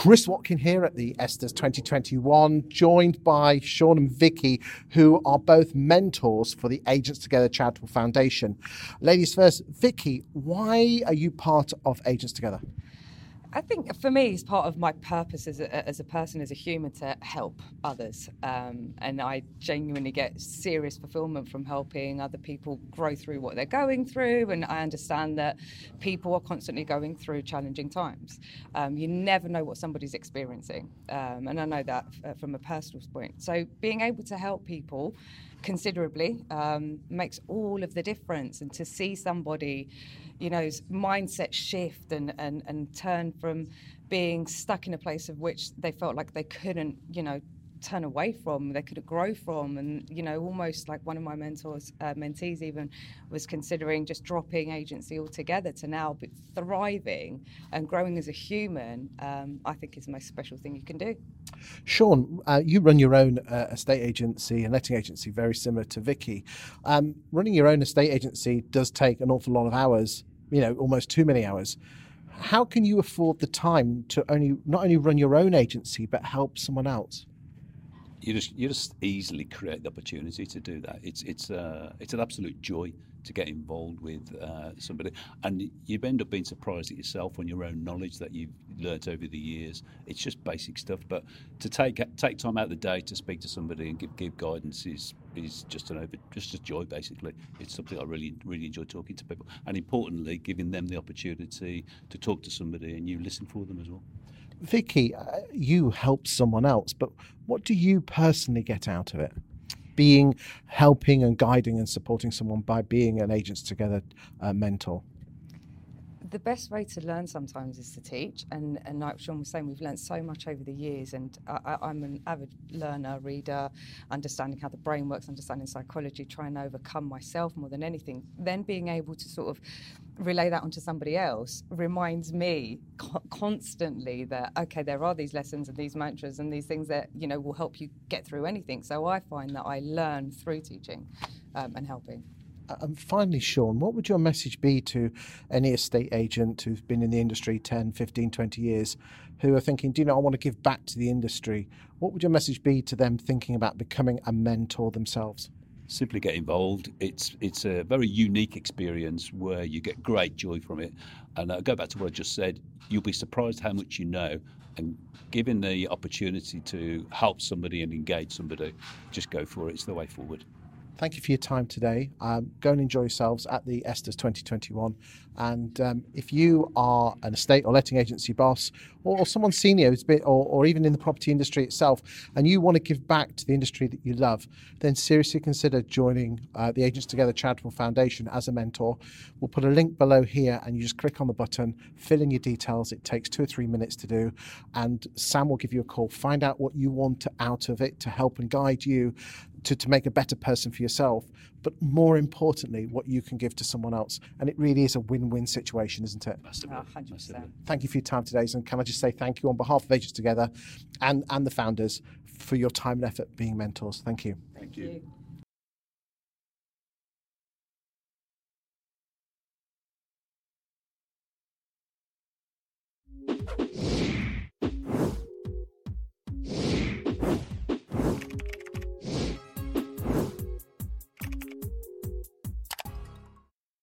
Chris Watkin here at the ESTAS 2021, joined by Sean and Vicky, who are both mentors for the Agents Together Charitable Foundation. Ladies first, Vicky, why are you part of Agents Together? I think for me, it's part of my purpose as a, as a person, as a human, to help others. Um, and I genuinely get serious fulfillment from helping other people grow through what they're going through. And I understand that people are constantly going through challenging times. Um, you never know what somebody's experiencing. Um, and I know that f- from a personal point. So being able to help people considerably um, makes all of the difference. And to see somebody you know, mindset shift and, and, and turn from being stuck in a place of which they felt like they couldn't, you know, turn away from, they couldn't grow from. And, you know, almost like one of my mentors, uh, mentees even, was considering just dropping agency altogether to now be thriving and growing as a human, um, I think is the most special thing you can do. Sean, uh, you run your own uh, estate agency and letting agency, very similar to Vicky. Um, running your own estate agency does take an awful lot of hours you know, almost too many hours. How can you afford the time to only not only run your own agency but help someone else? You just you just easily create the opportunity to do that. It's it's uh, it's an absolute joy to get involved with uh, somebody, and you end up being surprised at yourself on your own knowledge that you've learnt over the years. It's just basic stuff, but to take take time out of the day to speak to somebody and give give guidance is is just an over just a joy. Basically, it's something I really really enjoy talking to people, and importantly, giving them the opportunity to talk to somebody and you listen for them as well. Vicky, uh, you help someone else, but what do you personally get out of it? being helping and guiding and supporting someone by being an Agents Together uh, mentor? The best way to learn sometimes is to teach. And, and like Sean was saying, we've learned so much over the years. And I, am an avid learner, reader, understanding how the brain works, understanding psychology, trying to overcome myself more than anything. Then being able to sort of relay that onto somebody else reminds me co- constantly that okay there are these lessons and these mantras and these things that you know will help you get through anything so i find that i learn through teaching um, and helping and finally sean what would your message be to any estate agent who's been in the industry 10 15 20 years who are thinking do you know i want to give back to the industry what would your message be to them thinking about becoming a mentor themselves simply get involved. It's it's a very unique experience where you get great joy from it. And I go back to what I just said. You'll be surprised how much you know, and given the opportunity to help somebody and engage somebody, just go for it. It's the way forward thank you for your time today. Um, go and enjoy yourselves at the ESTAS 2021. And um, if you are an estate or letting agency boss or, or someone senior who's been, or, or even in the property industry itself, and you want to give back to the industry that you love, then seriously consider joining uh, the Agents Together Charitable Foundation as a mentor. We'll put a link below here and you just click on the button, fill in your details. It takes two or three minutes to do. And Sam will give you a call. Find out what you want out of it to help and guide you to, to make a better person for yourself, but more importantly, what you can give to someone else. And it really is a win win situation, isn't it? Oh, 100%. Thank you for your time today. And can I just say thank you on behalf of Agents Together and, and the founders for your time and effort being mentors. Thank you. Thank you. Thank you.